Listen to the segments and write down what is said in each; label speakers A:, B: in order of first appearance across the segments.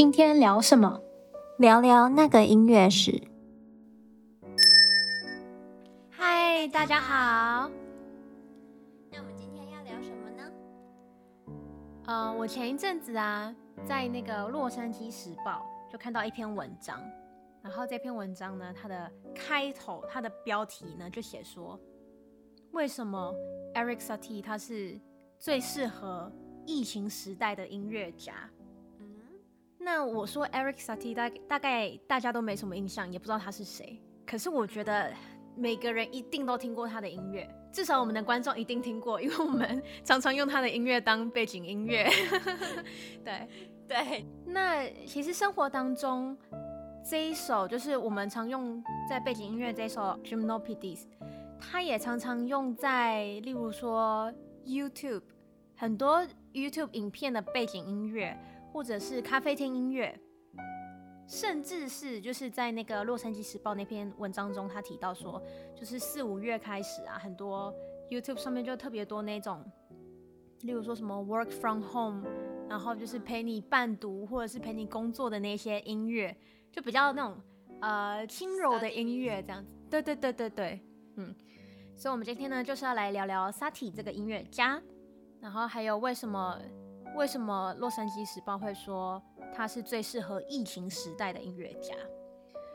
A: 今天聊什么？
B: 聊聊那个音乐史。
C: 嗨，大家好。
B: 那我们今天要聊什么呢？
C: 呃，我前一阵子啊，在那个《洛杉矶时报》就看到一篇文章，然后这篇文章呢，它的开头，它的标题呢，就写说，为什么 Eric Satie 他是最适合疫情时代的音乐家？那我说 Eric Satie 大大概大家都没什么印象，也不知道他是谁。可是我觉得每个人一定都听过他的音乐，至少我们的观众一定听过，因为我们 常常用他的音乐当背景音乐。对对。那其实生活当中这一首就是我们常用在背景音乐这一首 Gymnopédie，它也常常用在例如说 YouTube 很多 YouTube 影片的背景音乐。或者是咖啡厅音乐，甚至是就是在那个《洛杉矶时报》那篇文章中，他提到说，就是四五月开始啊，很多 YouTube 上面就特别多那种，例如说什么 Work from Home，然后就是陪你伴读或者是陪你工作的那些音乐，就比较那种呃轻柔的音乐这样子。对对对对对，嗯，所以我们今天呢就是要来聊聊 Satie 这个音乐家，然后还有为什么。为什么《洛杉矶时报》会说他是最适合疫情时代的音乐家？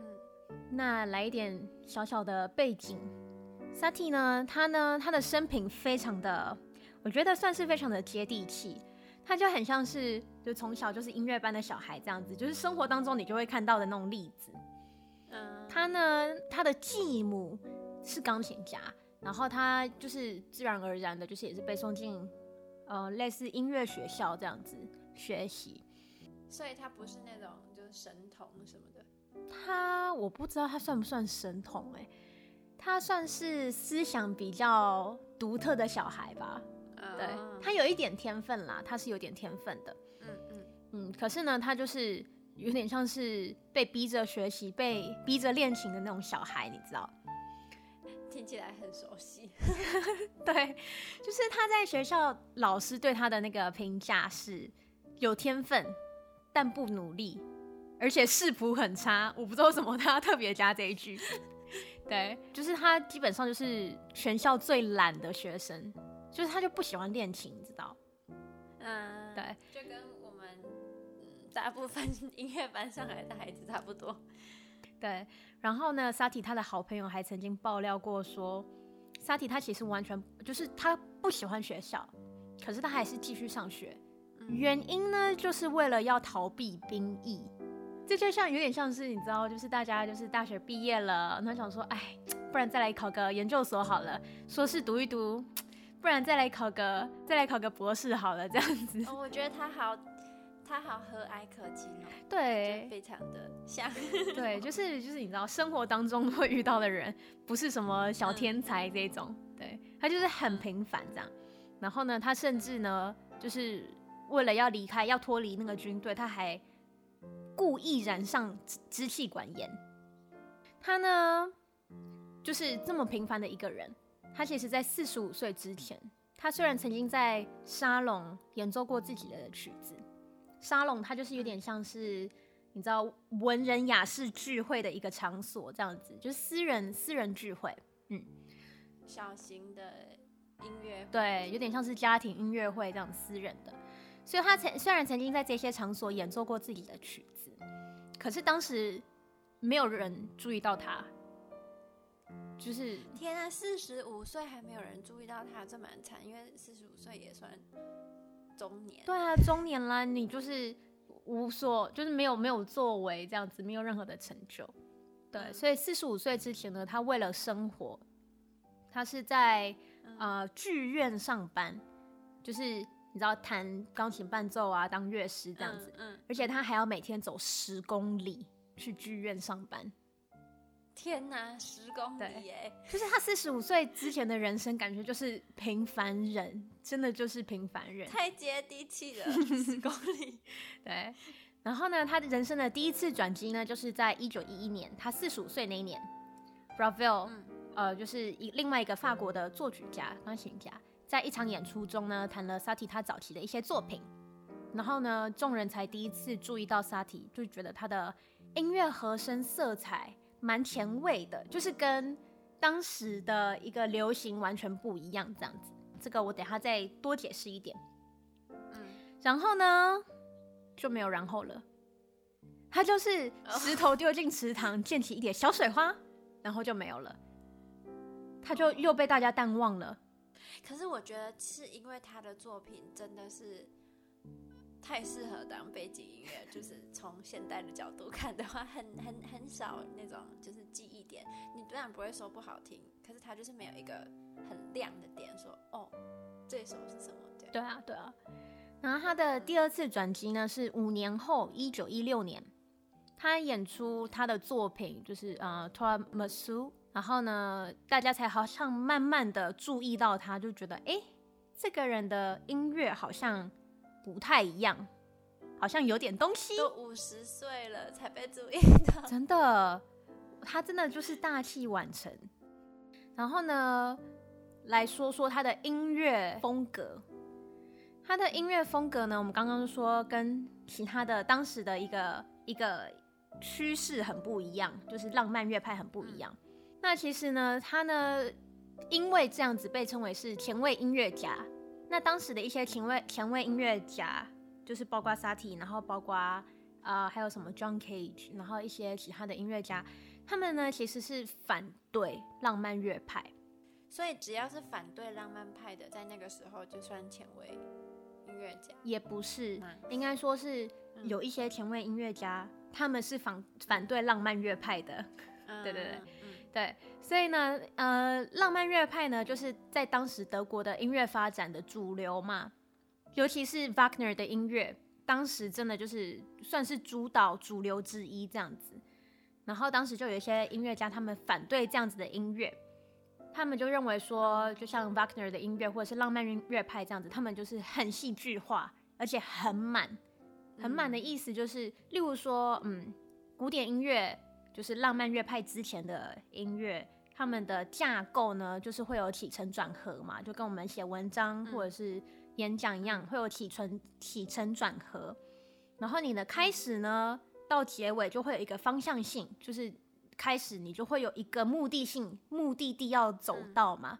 C: 嗯，那来一点小小的背景。Satie 呢，他呢，他的生平非常的，我觉得算是非常的接地气。他就很像是，就从小就是音乐班的小孩这样子，就是生活当中你就会看到的那种例子。嗯，他呢，他的继母是钢琴家，然后他就是自然而然的，就是也是被送进。呃，类似音乐学校这样子学习，
B: 所以他不是那种就是神童什么的。
C: 他我不知道他算不算神童哎、欸，他算是思想比较独特的小孩吧。嗯、对，他有一点天分啦，他是有点天分的。嗯嗯嗯，可是呢，他就是有点像是被逼着学习、被逼着练琴的那种小孩，你知道。
B: 听起来很熟悉，
C: 对，就是他在学校老师对他的那个评价是有天分，但不努力，而且视谱很差。我不知道为什么他特别加这一句，对，就是他基本上就是全校最懒的学生，就是他就不喜欢练琴，你知道？
B: 嗯，对，就跟我们大部分音乐班上来的孩子差不多。
C: 对，然后呢，Satie 他的好朋友还曾经爆料过说，Satie 他其实完全就是他不喜欢学校，可是他还是继续上学，原因呢就是为了要逃避兵役。这就像有点像是你知道，就是大家就是大学毕业了，那想说，哎，不然再来考个研究所好了，硕士读一读，不然再来考个再来考个博士好了，这样子。
B: 哦，我觉得他好。他好和蔼可亲哦，
C: 对，
B: 非常的像，
C: 对，就是就是你知道生活当中 会遇到的人，不是什么小天才这种，嗯、对，他就是很平凡这样。然后呢，他甚至呢，就是为了要离开，要脱离那个军队，他还故意染上支气管炎。他呢，就是这么平凡的一个人。他其实，在四十五岁之前，他虽然曾经在沙龙演奏过自己的曲子。沙龙，它就是有点像是，你知道文人雅士聚会的一个场所，这样子，就是私人私人聚会，嗯，
B: 小型的音乐，
C: 对，有点像是家庭音乐会这样私人的。所以他曾虽然曾经在这些场所演奏过自己的曲子，可是当时没有人注意到他，就是
B: 天啊，四十五岁还没有人注意到他，这蛮惨，因为四十五岁也算。中年
C: 对啊，中年啦，你就是无所，就是没有没有作为这样子，没有任何的成就。对，所以四十五岁之前呢，他为了生活，他是在呃剧院上班，就是你知道弹钢琴伴奏啊，当乐师这样子。嗯，嗯，而且他还要每天走十公里去剧院上班。
B: 天哪，十公里耶！
C: 就是他四十五岁之前的人生，感觉就是平凡人，真的就是平凡人，
B: 太接地气了，十公里。
C: 对，然后呢，他的人生的第一次转机呢，就是在一九一一年，他四十五岁那一年，Ravel，、嗯、呃，就是一另外一个法国的作曲家、钢琴家，在一场演出中呢，弹了 Satie 他早期的一些作品。然后呢，众人才第一次注意到萨提，就觉得他的音乐和声色彩蛮前卫的，就是跟当时的一个流行完全不一样，这样子。这个我等下再多解释一点。嗯，然后呢，就没有然后了。他就是石头丢进池塘，溅起一点小水花，然后就没有了。他就又被大家淡忘了。
B: 可是我觉得是因为他的作品真的是太适合当背景音乐，就是从现代的角度看的话，很 很很少那种就是记忆点。你当然不会说不好听，可是他就是没有一个很亮的点，说哦，这首是什么？对，
C: 对啊，对啊。然后他的第二次转机呢，是五年后，一九一六年，他演出他的作品就是呃《Toi Monsieur》。然后呢，大家才好像慢慢的注意到他，就觉得，哎，这个人的音乐好像不太一样，好像有点东西。
B: 都五十岁了才被注意到，
C: 真的，他真的就是大器晚成。然后呢，来说说他的音乐风格。他的音乐风格呢，我们刚刚说跟其他的当时的一个一个趋势很不一样，就是浪漫乐派很不一样。那其实呢，他呢，因为这样子被称为是前卫音乐家。那当时的一些前卫前卫音乐家，就是包括萨提，然后包括啊、呃、还有什么 John Cage，然后一些其他的音乐家，他们呢其实是反对浪漫乐派。
B: 所以只要是反对浪漫派的，在那个时候就算前卫音乐家？
C: 也不是，应该说是有一些前卫音乐家，嗯、他们是反反对浪漫乐派的。嗯、对对对。对，所以呢，呃，浪漫乐派呢，就是在当时德国的音乐发展的主流嘛，尤其是 Wagner 的音乐，当时真的就是算是主导主流之一这样子。然后当时就有一些音乐家，他们反对这样子的音乐，他们就认为说，就像 Wagner 的音乐或者是浪漫乐派这样子，他们就是很戏剧化，而且很满，很满的意思就是，例如说，嗯，古典音乐。就是浪漫乐派之前的音乐，他们的架构呢，就是会有起承转合嘛，就跟我们写文章或者是演讲一样，会有起承起承转合。然后你的开始呢，到结尾就会有一个方向性，就是开始你就会有一个目的性，目的地要走到嘛。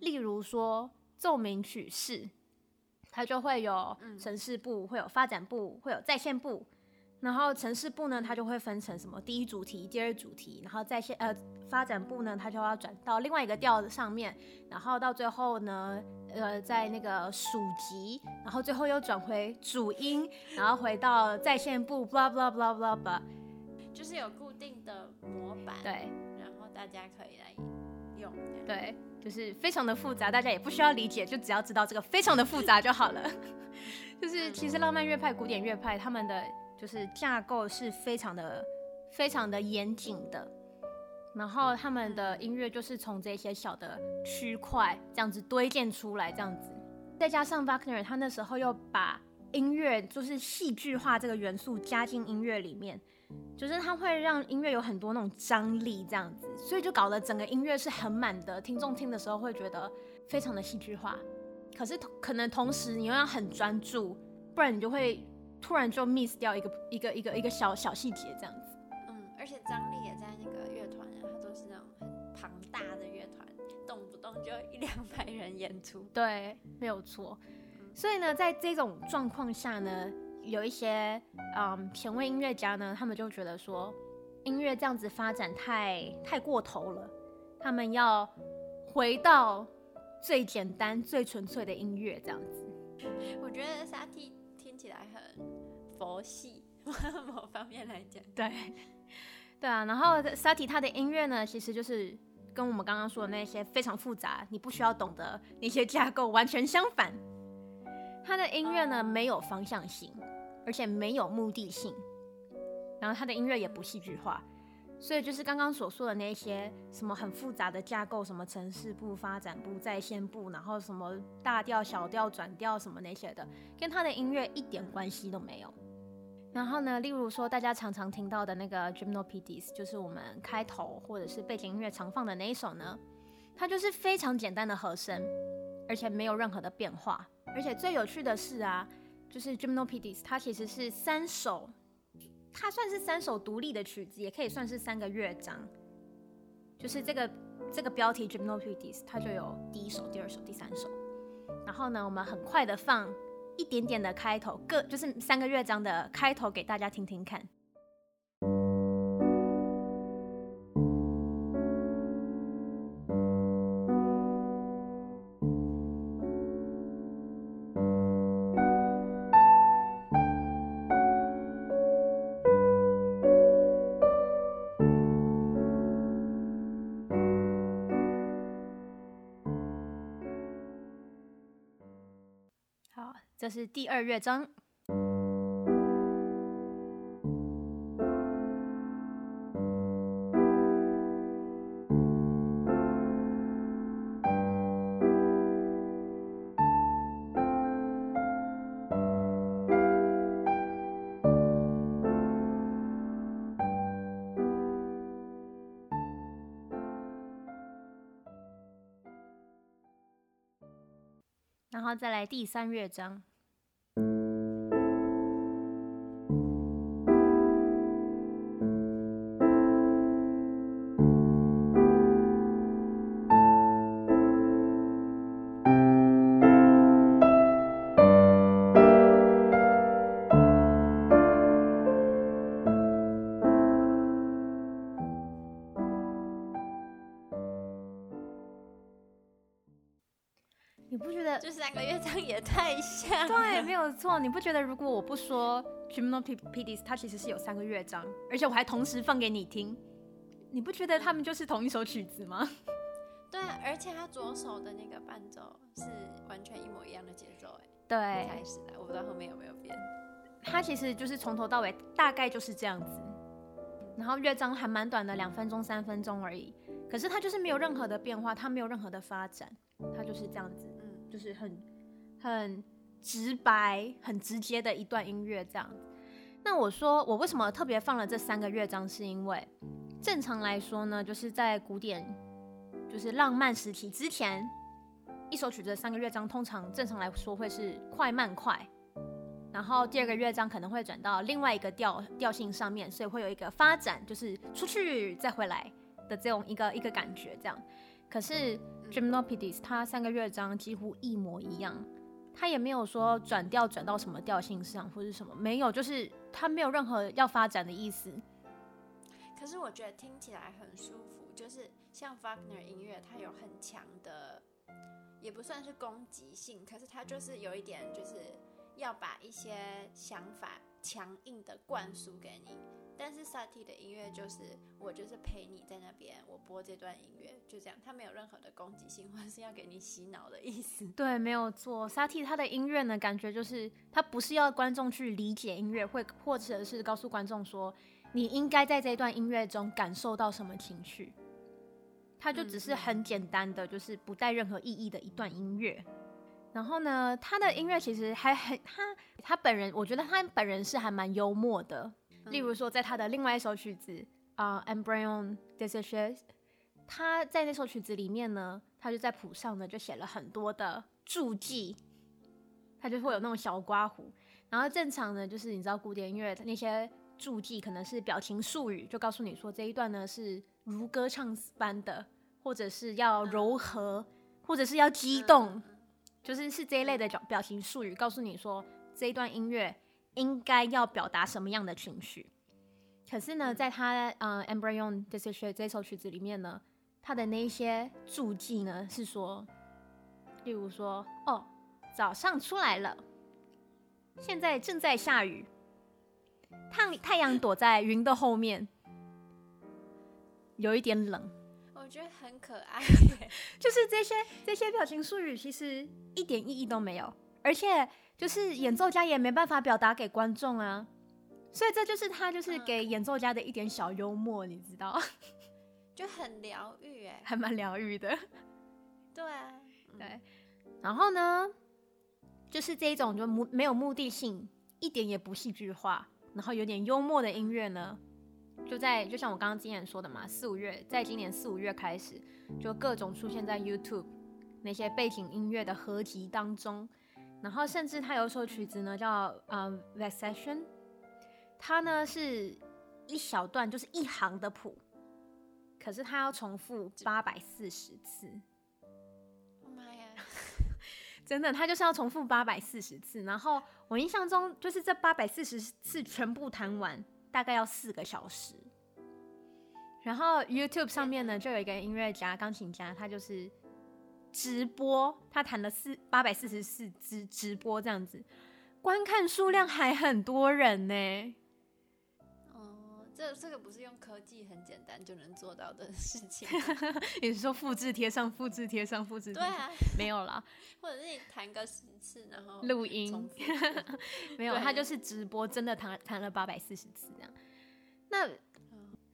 C: 例如说奏鸣曲式，它就会有城市部，会有发展部，会有再现部。然后城市部呢，它就会分成什么第一主题、第二主题，然后在线呃发展部呢，它就要转到另外一个调子上面，然后到最后呢，呃，在那个属级，然后最后又转回主音，然后回到在线部，blah blah blah blah blah，
B: 就是有固定的模板，
C: 对，
B: 然后大家可以来用，
C: 对，就是非常的复杂，大家也不需要理解，就只要知道这个非常的复杂就好了。就是其实浪漫乐派、古典乐派他们的。就是架构是非常的、非常的严谨的，然后他们的音乐就是从这些小的区块这样子堆建出来，这样子，再加上 Wagner 他那时候又把音乐就是戏剧化这个元素加进音乐里面，就是他会让音乐有很多那种张力，这样子，所以就搞得整个音乐是很满的，听众听的时候会觉得非常的戏剧化，可是可能同时你又要很专注，不然你就会。突然就 miss 掉一个一个一个一个小小细节这样子，
B: 嗯，而且张力也在那个乐团啊，他都是那种很庞大的乐团，动不动就一两百人演出，
C: 对，没有错。所以呢，在这种状况下呢，有一些嗯前卫音乐家呢，他们就觉得说，音乐这样子发展太太过头了，他们要回到最简单最纯粹的音乐这样子。
B: 我觉得萨起来很佛系，某方面来讲，
C: 对，对啊。然后萨提他的音乐呢，其实就是跟我们刚刚说的那些非常复杂，你不需要懂得那些架构完全相反。他的音乐呢，没有方向性，而且没有目的性。然后他的音乐也不戏剧化。所以就是刚刚所说的那些什么很复杂的架构，什么城市部、发展部、在线部，然后什么大调、小调、转调什么那些的，跟他的音乐一点关系都没有。然后呢，例如说大家常常听到的那个 Gymnopédie，就是我们开头或者是背景音乐常放的那一首呢，它就是非常简单的和声，而且没有任何的变化。而且最有趣的是啊，就是 Gymnopédie，它其实是三首，它算是三首独立的曲子，也可以算是三个乐章。就是这个这个标题 Gymnopédie，它就有第一首、第二首、第三首。然后呢，我们很快的放一点点的开头，各就是三个乐章的开头给大家听听看。这是第二乐章。后再来第三乐章。
B: 三个乐章也太像了。
C: 对，没有错。你不觉得如果我不说 Gymnopédie，它其实是有三个乐章，而且我还同时放给你听，你不觉得他们就是同一首曲子吗？
B: 对啊，而且他左手的那个伴奏是完全一模一样的节奏，哎，
C: 对，
B: 开始的，我不知道后面有没有变。
C: 它其实就是从头到尾大概就是这样子，然后乐章还蛮短的，两分钟、三分钟而已。可是它就是没有任何的变化，它没有任何的发展，它就是这样子。就是很很直白、很直接的一段音乐这样。那我说我为什么特别放了这三个乐章，是因为正常来说呢，就是在古典就是浪漫时期之前，一首曲子的三个乐章通常正常来说会是快慢快，然后第二个乐章可能会转到另外一个调调性上面，所以会有一个发展，就是出去再回来的这种一个一个感觉这样。可是 Gymnopédie 它三个乐章几乎一模一样，它也没有说转调转到什么调性上或者什么，没有，就是它没有任何要发展的意思。
B: 可是我觉得听起来很舒服，就是像 Wagner 音乐，它有很强的，也不算是攻击性，可是它就是有一点，就是要把一些想法强硬的灌输给你。但是萨提的音乐就是我就是陪你在那边，我播这段音乐就这样，他没有任何的攻击性或者是要给你洗脑的意思。
C: 对，没有错。萨提他的音乐呢，感觉就是他不是要观众去理解音乐，会或者是告诉观众说你应该在这段音乐中感受到什么情绪。他就只是很简单的，就是不带任何意义的一段音乐。然后呢，他的音乐其实还很他他本人，我觉得他本人是还蛮幽默的。例如说，在他的另外一首曲子啊，呃《Embryon Desires》，他在那首曲子里面呢，他就在谱上呢就写了很多的注记，他就会有那种小刮胡。然后正常呢，就是你知道古典音乐那些注记可能是表情术语，就告诉你说这一段呢是如歌唱般的，或者是要柔和，或者是要激动，就是是这一类的表表情术语，告诉你说这一段音乐。应该要表达什么样的情绪？可是呢，在他呃《Embryon Decision》这首曲子里面呢，他的那些注记呢是说，例如说，哦，早上出来了，现在正在下雨，太太阳躲在云的后面，有一点冷。
B: 我觉得很可爱，
C: 就是这些这些表情术语其实一点意义都没有，而且。就是演奏家也没办法表达给观众啊，所以这就是他就是给演奏家的一点小幽默，你知道？
B: 就很疗愈哎，
C: 还蛮疗愈的。
B: 对啊，
C: 对。然后呢，就是这一种就目没有目的性，一点也不戏剧化，然后有点幽默的音乐呢，就在就像我刚刚今年说的嘛，四五月，在今年四五月开始，就各种出现在 YouTube 那些背景音乐的合集当中。然后甚至他有首曲子呢叫呃《Vexation》，它呢是一小段就是一行的谱，可是他要重复八百四十次。
B: 妈呀！
C: 真的，他就是要重复八百四十次。然后我印象中就是这八百四十次全部弹完，大概要四个小时。然后 YouTube 上面呢，就有一个音乐家、钢琴家，他就是直播，他弹了四八百四十四支直播这样子，观看数量还很多人呢。
B: 哦，这这个不是用科技很简单就能做到的事情。
C: 你是说复制贴上、复制贴上、复制？对
B: 啊，
C: 没有啦。
B: 或者是你弹个十次，然后
C: 录音，没有，他就是直播，真的弹弹了八百四十次这样。那。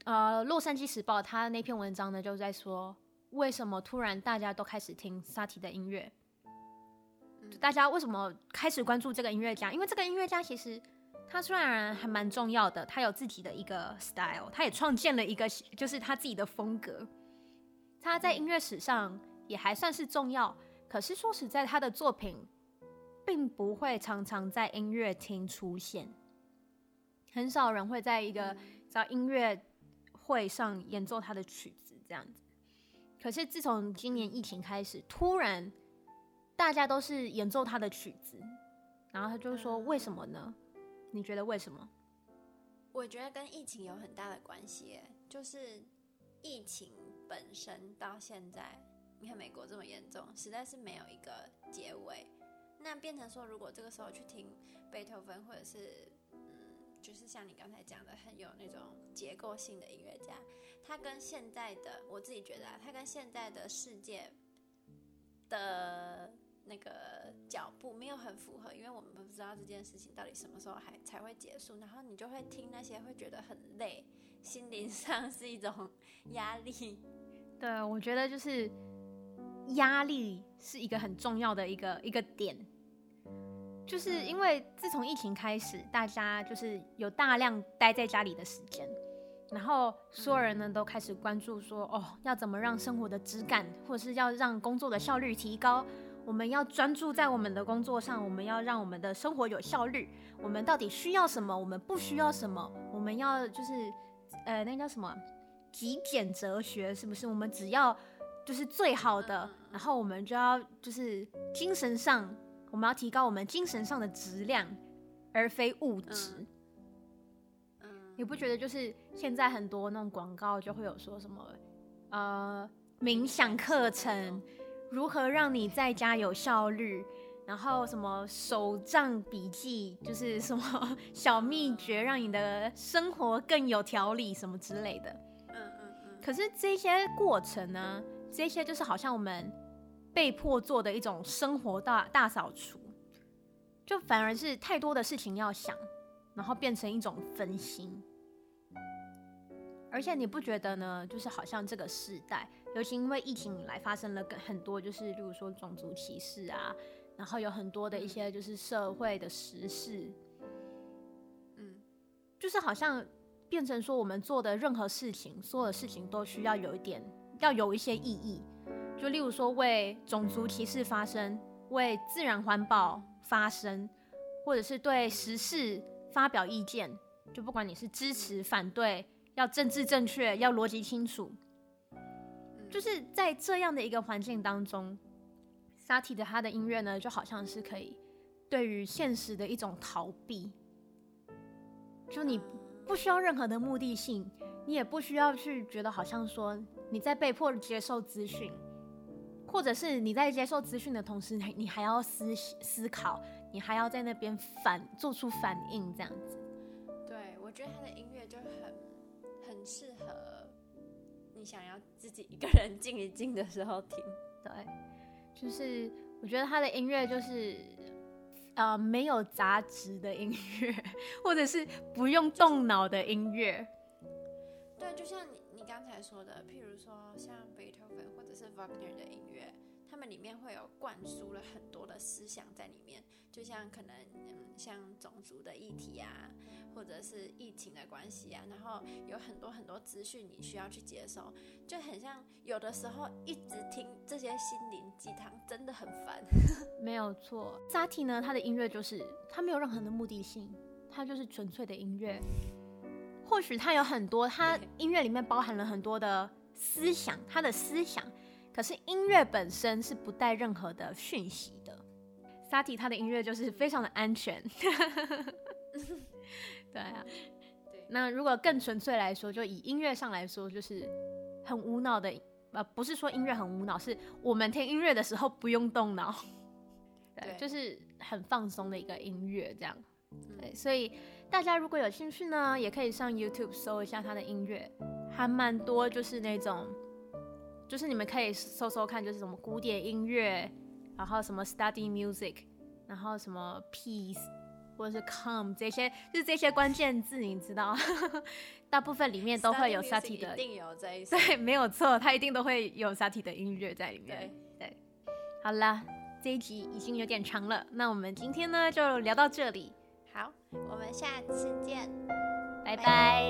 C: 呃，《洛杉矶时报》他那篇文章呢，就在说为什么突然大家都开始听萨提的音乐？大家为什么开始关注这个音乐家？因为这个音乐家其实他虽然还蛮重要的，他有自己的一个 style，他也创建了一个就是他自己的风格。他在音乐史上也还算是重要，可是说实在，他的作品并不会常常在音乐厅出现，很少人会在一个叫音乐。会上演奏他的曲子这样子，可是自从今年疫情开始，突然大家都是演奏他的曲子，然后他就说：“为什么呢？你觉得为什么？”
B: 我觉得跟疫情有很大的关系，就是疫情本身到现在，你看美国这么严重，实在是没有一个结尾。那变成说，如果这个时候去听贝多芬或者是。就是像你刚才讲的，很有那种结构性的音乐家，他跟现在的我自己觉得啊，他跟现在的世界的那个脚步没有很符合，因为我们不知道这件事情到底什么时候还才会结束，然后你就会听那些会觉得很累，心灵上是一种压力。
C: 对，我觉得就是压力是一个很重要的一个一个点。就是因为自从疫情开始，大家就是有大量待在家里的时间，然后所有人呢都开始关注说，哦，要怎么让生活的质感，或者是要让工作的效率提高？我们要专注在我们的工作上，我们要让我们的生活有效率。我们到底需要什么？我们不需要什么？我们要就是，呃，那叫什么？极简哲学是不是？我们只要就是最好的，然后我们就要就是精神上。我们要提高我们精神上的质量，而非物质。嗯，你不觉得就是现在很多那种广告就会有说什么，呃，冥想课程，如何让你在家有效率，然后什么手账笔记，就是什么 小秘诀，让你的生活更有条理，什么之类的。嗯嗯嗯。可是这些过程呢，这些就是好像我们。被迫做的一种生活大大扫除，就反而是太多的事情要想，然后变成一种分心。而且你不觉得呢？就是好像这个时代，尤其因为疫情以来发生了很多，就是例如说种族歧视啊，然后有很多的一些就是社会的时事，嗯，就是好像变成说我们做的任何事情，所有的事情都需要有一点，要有一些意义。就例如说，为种族歧视发声，为自然环保发声，或者是对时事发表意见，就不管你是支持、反对，要政治正确，要逻辑清楚，就是在这样的一个环境当中，萨提的他的音乐呢，就好像是可以对于现实的一种逃避，就你不需要任何的目的性，你也不需要去觉得好像说你在被迫接受资讯。或者是你在接受资讯的同时，你你还要思思考，你还要在那边反做出反应，这样子。
B: 对，我觉得他的音乐就很很适合你想要自己一个人静一静的时候听。
C: 对，就是我觉得他的音乐就是呃没有杂质的音乐，或者是不用动脑的音乐。就是、
B: 对，就像你你刚才说的，譬如说像或者是 Wagner 的音乐。他们里面会有灌输了很多的思想在里面，就像可能嗯，像种族的议题啊，或者是疫情的关系啊，然后有很多很多资讯你需要去接收，就很像有的时候一直听这些心灵鸡汤真的很烦。
C: 没有错，Satie 呢，他的音乐就是他没有任何的目的性，他就是纯粹的音乐。或许他有很多，他音乐里面包含了很多的思想，他的思想。可是音乐本身是不带任何的讯息的。Satie 他的音乐就是非常的安全。对啊。对。那如果更纯粹来说，就以音乐上来说，就是很无脑的。呃，不是说音乐很无脑，是我们听音乐的时候不用动脑。对。就是很放松的一个音乐，这样。对。所以大家如果有兴趣呢，也可以上 YouTube 搜一下他的音乐，还蛮多，就是那种。就是你们可以搜搜看，就是什么古典音乐，然后什么 study music，然后什么 peace 或者是 Come 这些，就是这些关键字，你知道，大部分里面都会有 Satie 的，
B: 一定有这一
C: 对，没有错，他一定都会有 Satie 的音乐在里面。对。对，好啦，这一集已经有点长了，那我们今天呢就聊到这里，
B: 好，我们下次见，
C: 拜拜。